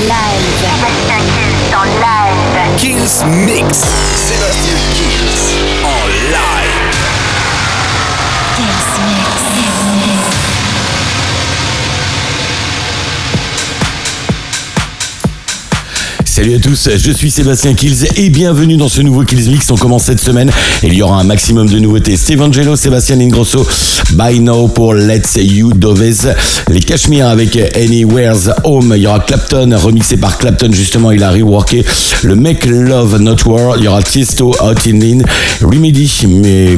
live. Sébastien Kills en live. Kills Mix. Sébastien Salut à tous, je suis Sébastien Kills et bienvenue dans ce nouveau Kills Mix. On commence cette semaine et il y aura un maximum de nouveautés. Steve Angelo, Sébastien Ingrosso, By Now pour Let's You Doves, les Cashmere avec Anywhere's Home. Il y aura Clapton, remixé par Clapton justement, il a reworké le Make Love Not War. Il y aura Tiesto, Out in Lean, Remedy,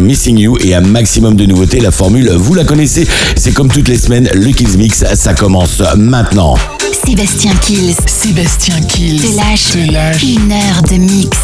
Missing You et un maximum de nouveautés. La formule, vous la connaissez, c'est comme toutes les semaines, le Kills Mix, ça commence maintenant. Sébastien Kills. Sébastien Kills. Te lâche te lâche une heure de mix.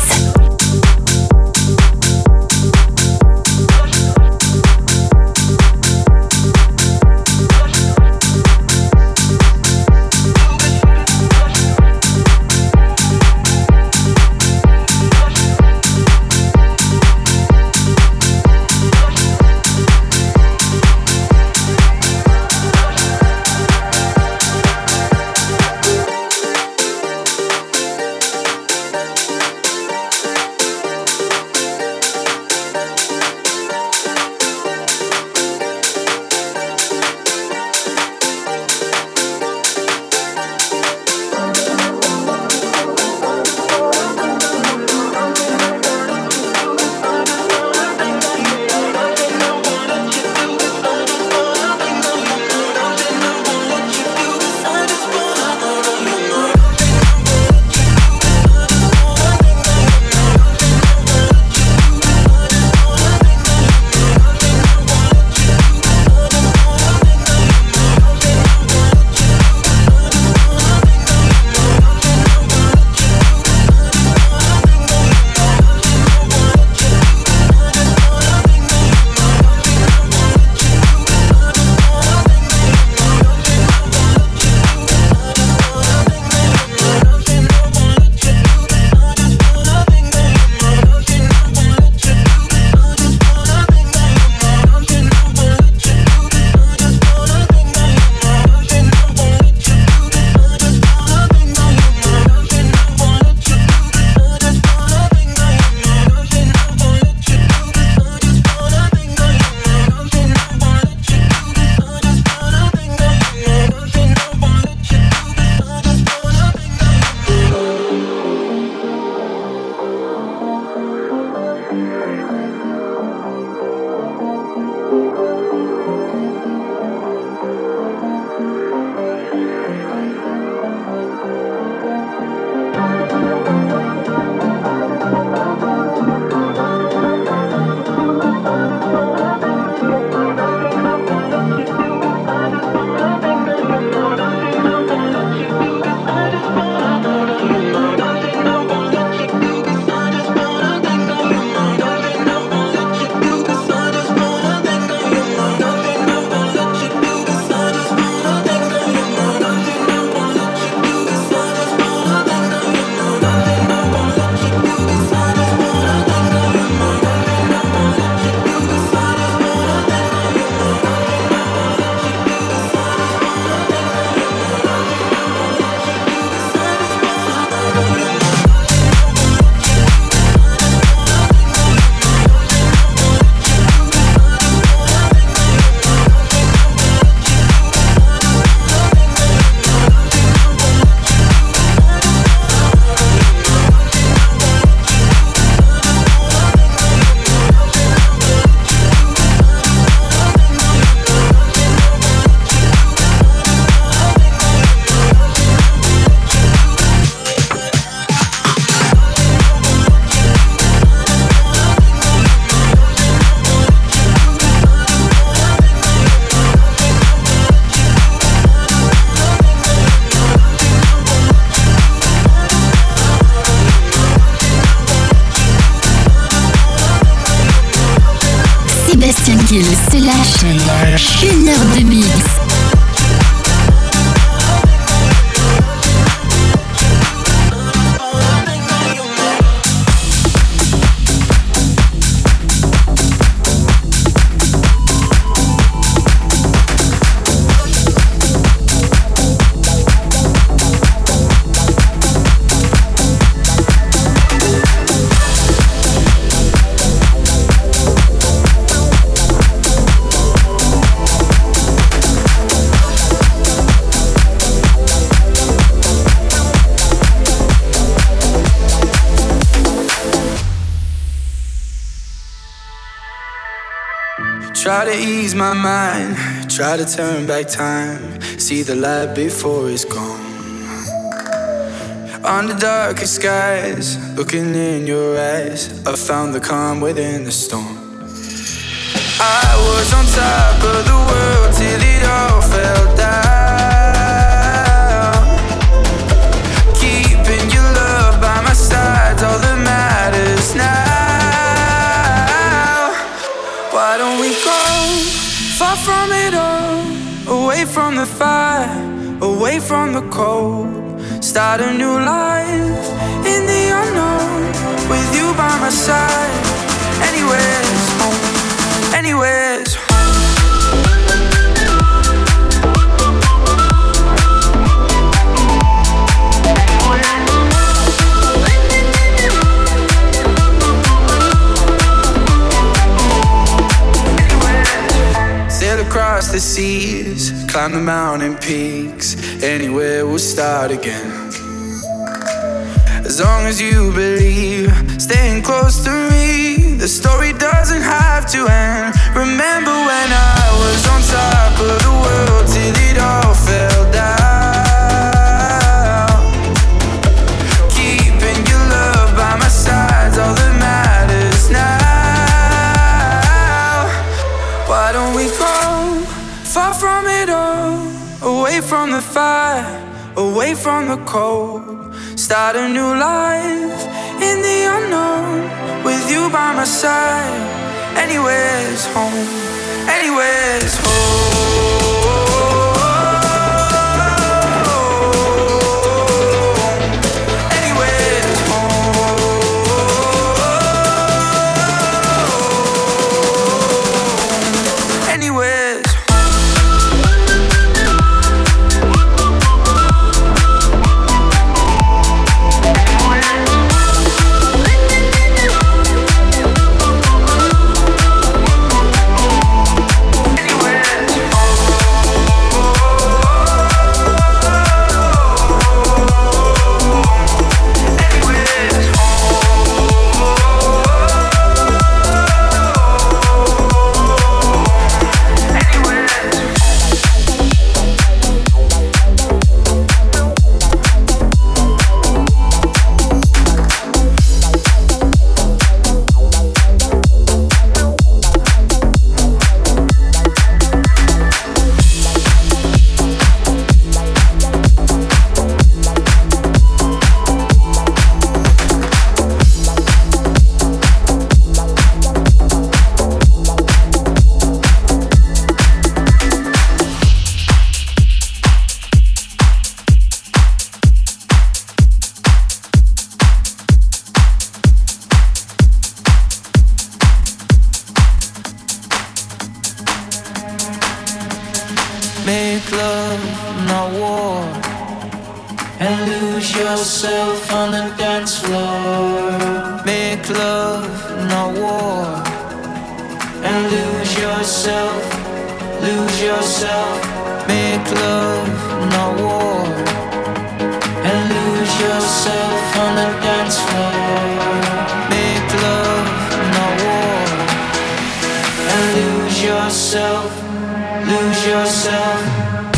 My mind, try to turn back time, see the light before it's gone. Under darkest skies, looking in your eyes, I found the calm within the storm. I was on top of the world till it all fell down. Away from the fire, away from the cold? Start a new life in the unknown, with you by my side. Anywhere's home, anywhere's home. Across the seas, climb the mountain peaks. Anywhere we'll start again. As long as you believe, staying close to me, the story doesn't have to end. Remember when I was on top of the world till it all fell down. From the fire, away from the cold? Start a new life in the unknown, with you by my side. Anywhere's home, anywhere's home. Yourself.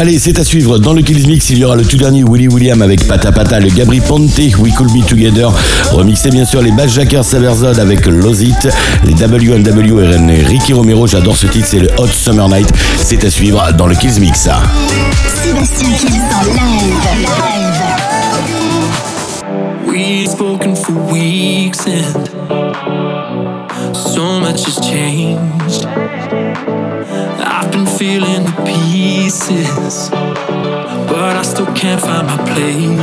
Allez, c'est à suivre. Dans le Kills Mix, il y aura le tout dernier Willy William avec Pata Pata, le Gabri Ponte, We Could Be Together. Remixé bien sûr les Bass Jackers Saverzod avec Lozit, les WNW et Ricky Romero. J'adore ce titre, c'est le Hot Summer Night. C'est à suivre dans le Kills Mix. Sébastien Kills en live. We've spoken for weeks and find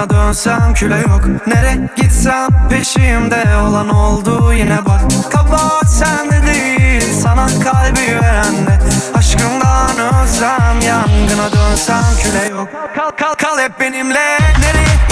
Sana dönsem küle yok. Nere gitsem peşimde olan oldu yine bak. Kabahat sende değil sana kalbi verende Aşkımdan ölsem yangına dönsem küle yok. Kal kal kal hep benimle. Nereye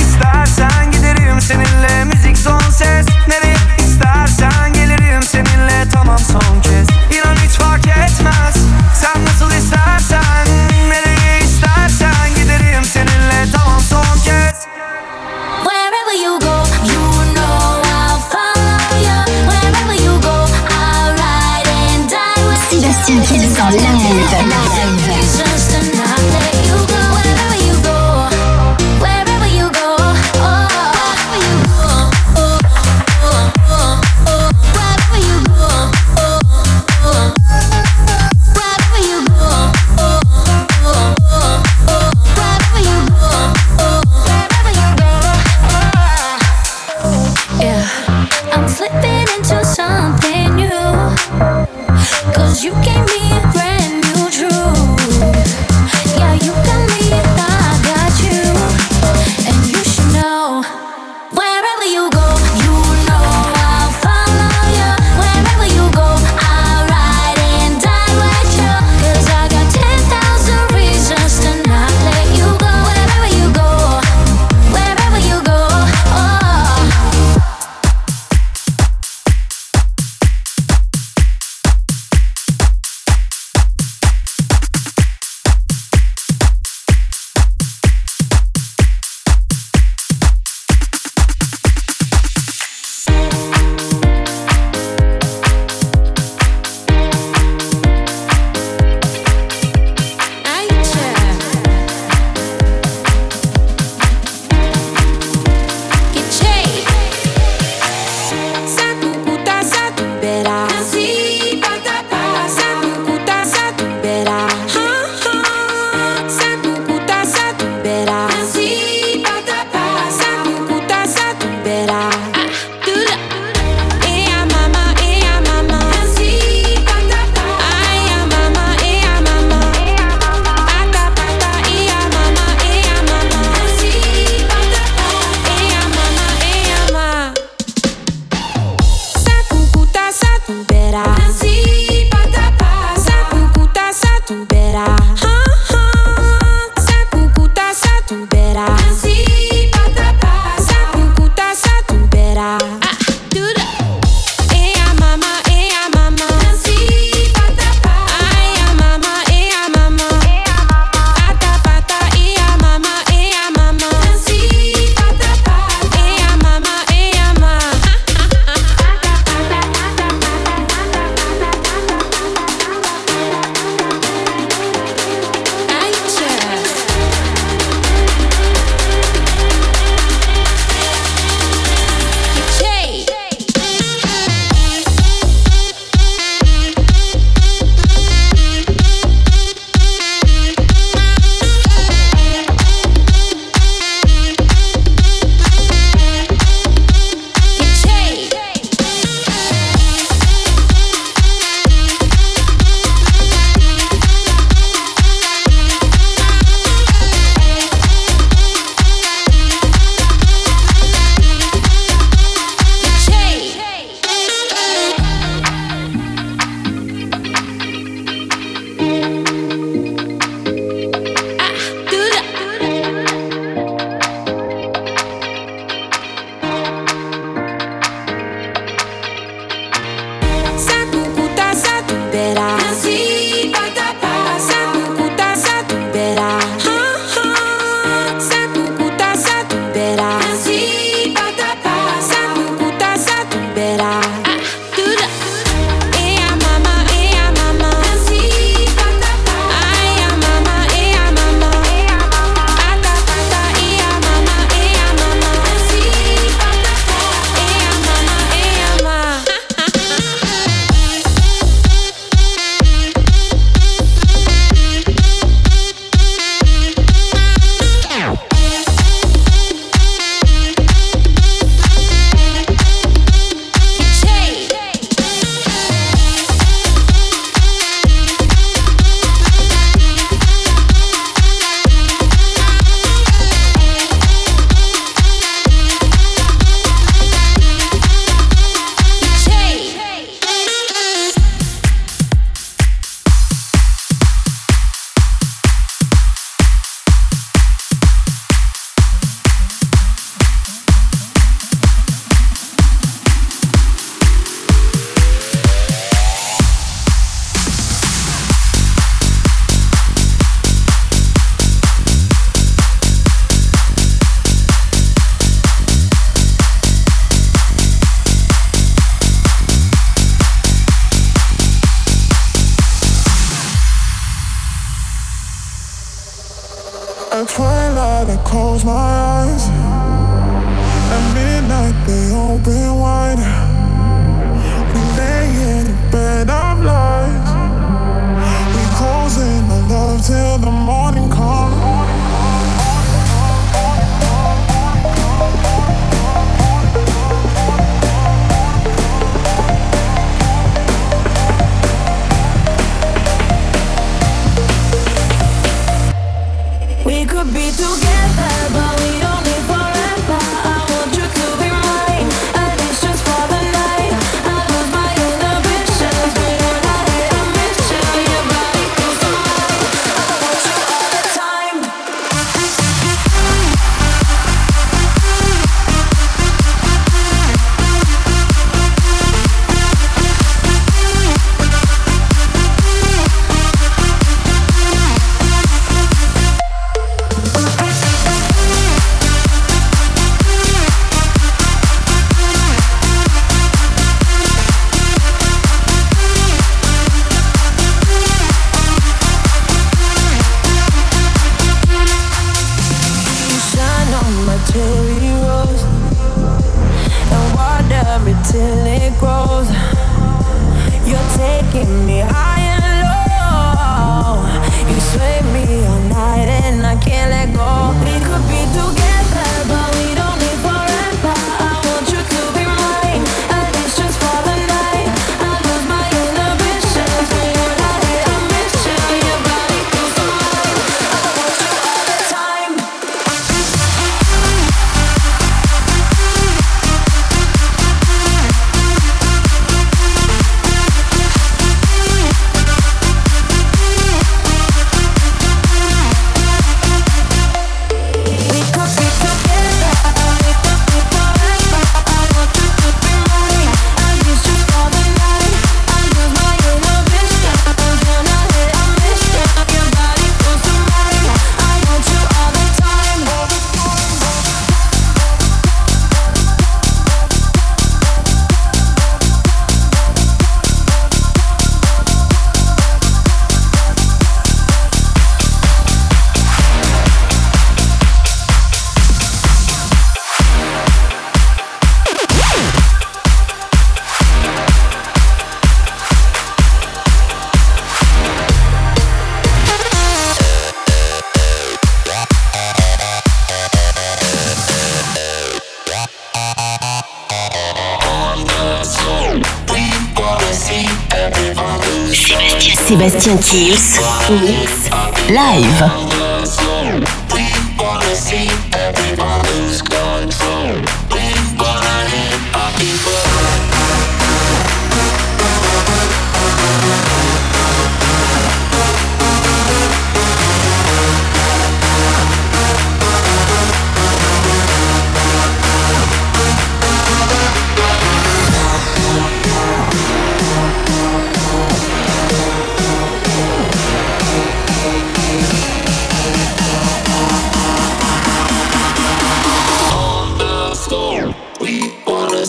Kills. Mix. Live.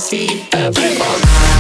see everyone.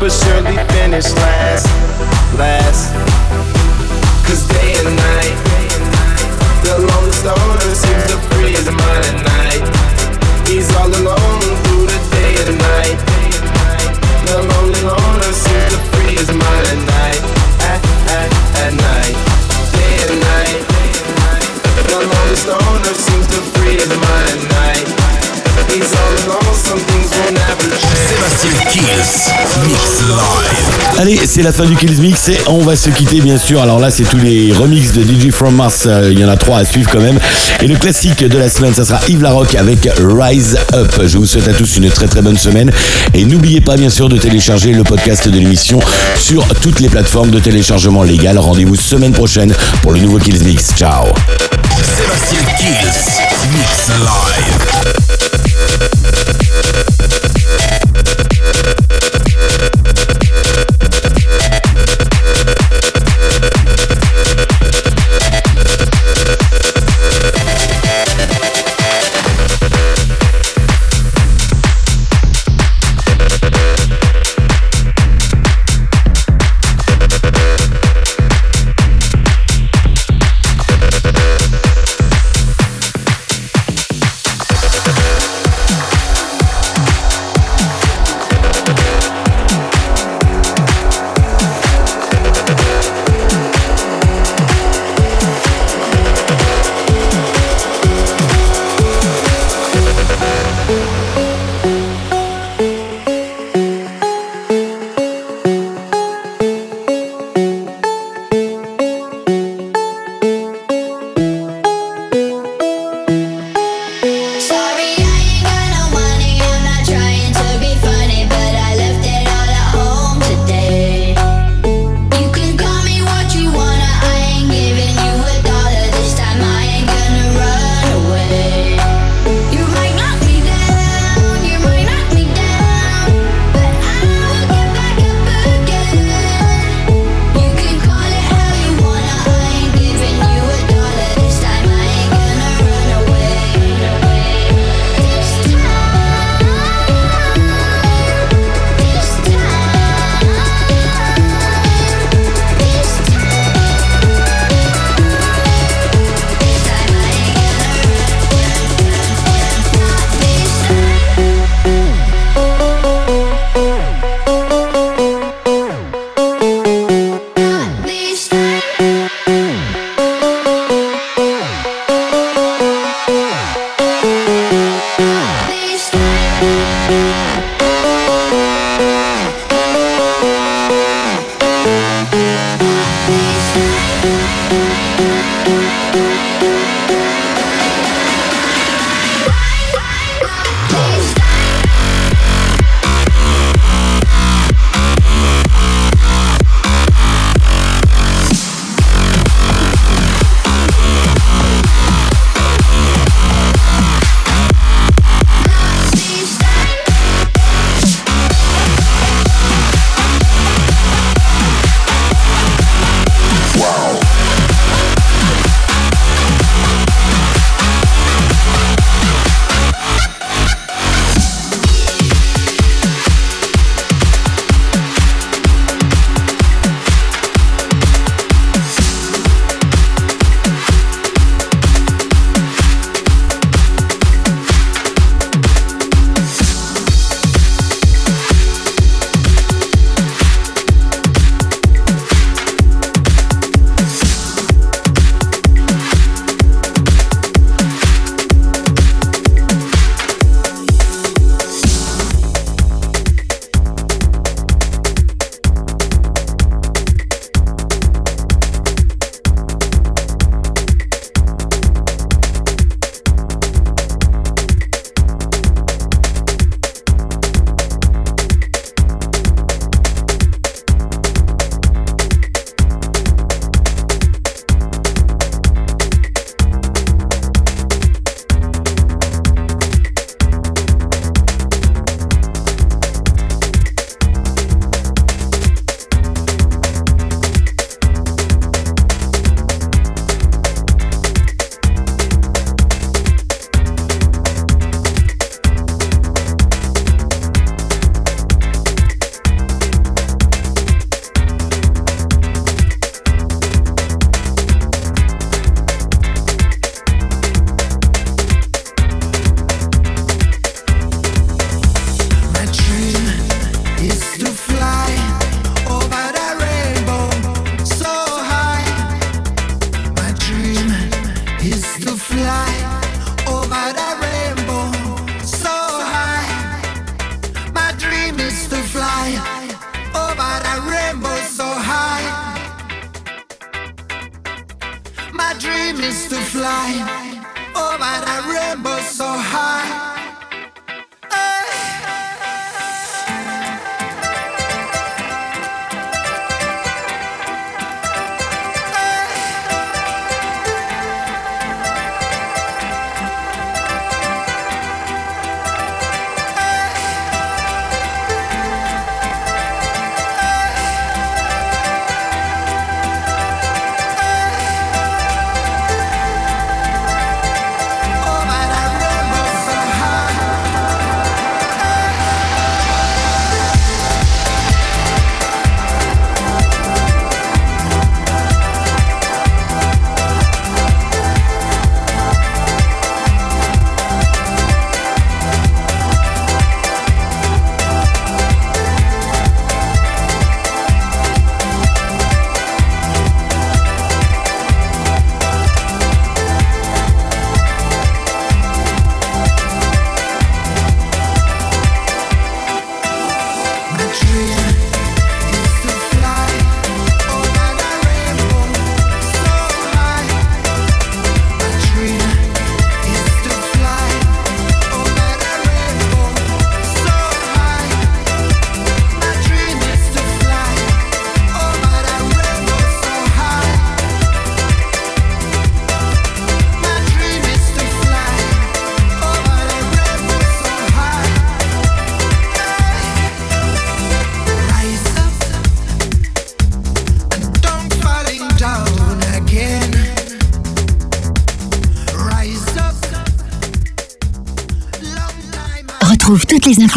First, but surely finish last, last. Cause day and night, the lonely stoner seems to free his mind at night. He's all alone through the day and night. The lonely loner seems to free his mind at night. At, at, at night. Day and night. The lonely stoner seems to free his mind Allez, c'est la fin du Kills Mix et on va se quitter bien sûr. Alors là, c'est tous les remixes de DJ From Mars. Euh, Il y en a trois à suivre quand même. Et le classique de la semaine, ça sera Yves Larocque avec Rise Up. Je vous souhaite à tous une très très bonne semaine. Et n'oubliez pas bien sûr de télécharger le podcast de l'émission sur toutes les plateformes de téléchargement légal. Rendez-vous semaine prochaine pour le nouveau Kills Mix. Ciao Sébastien Kills, Mix Live. To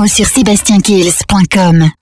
sur sébastienkills.com.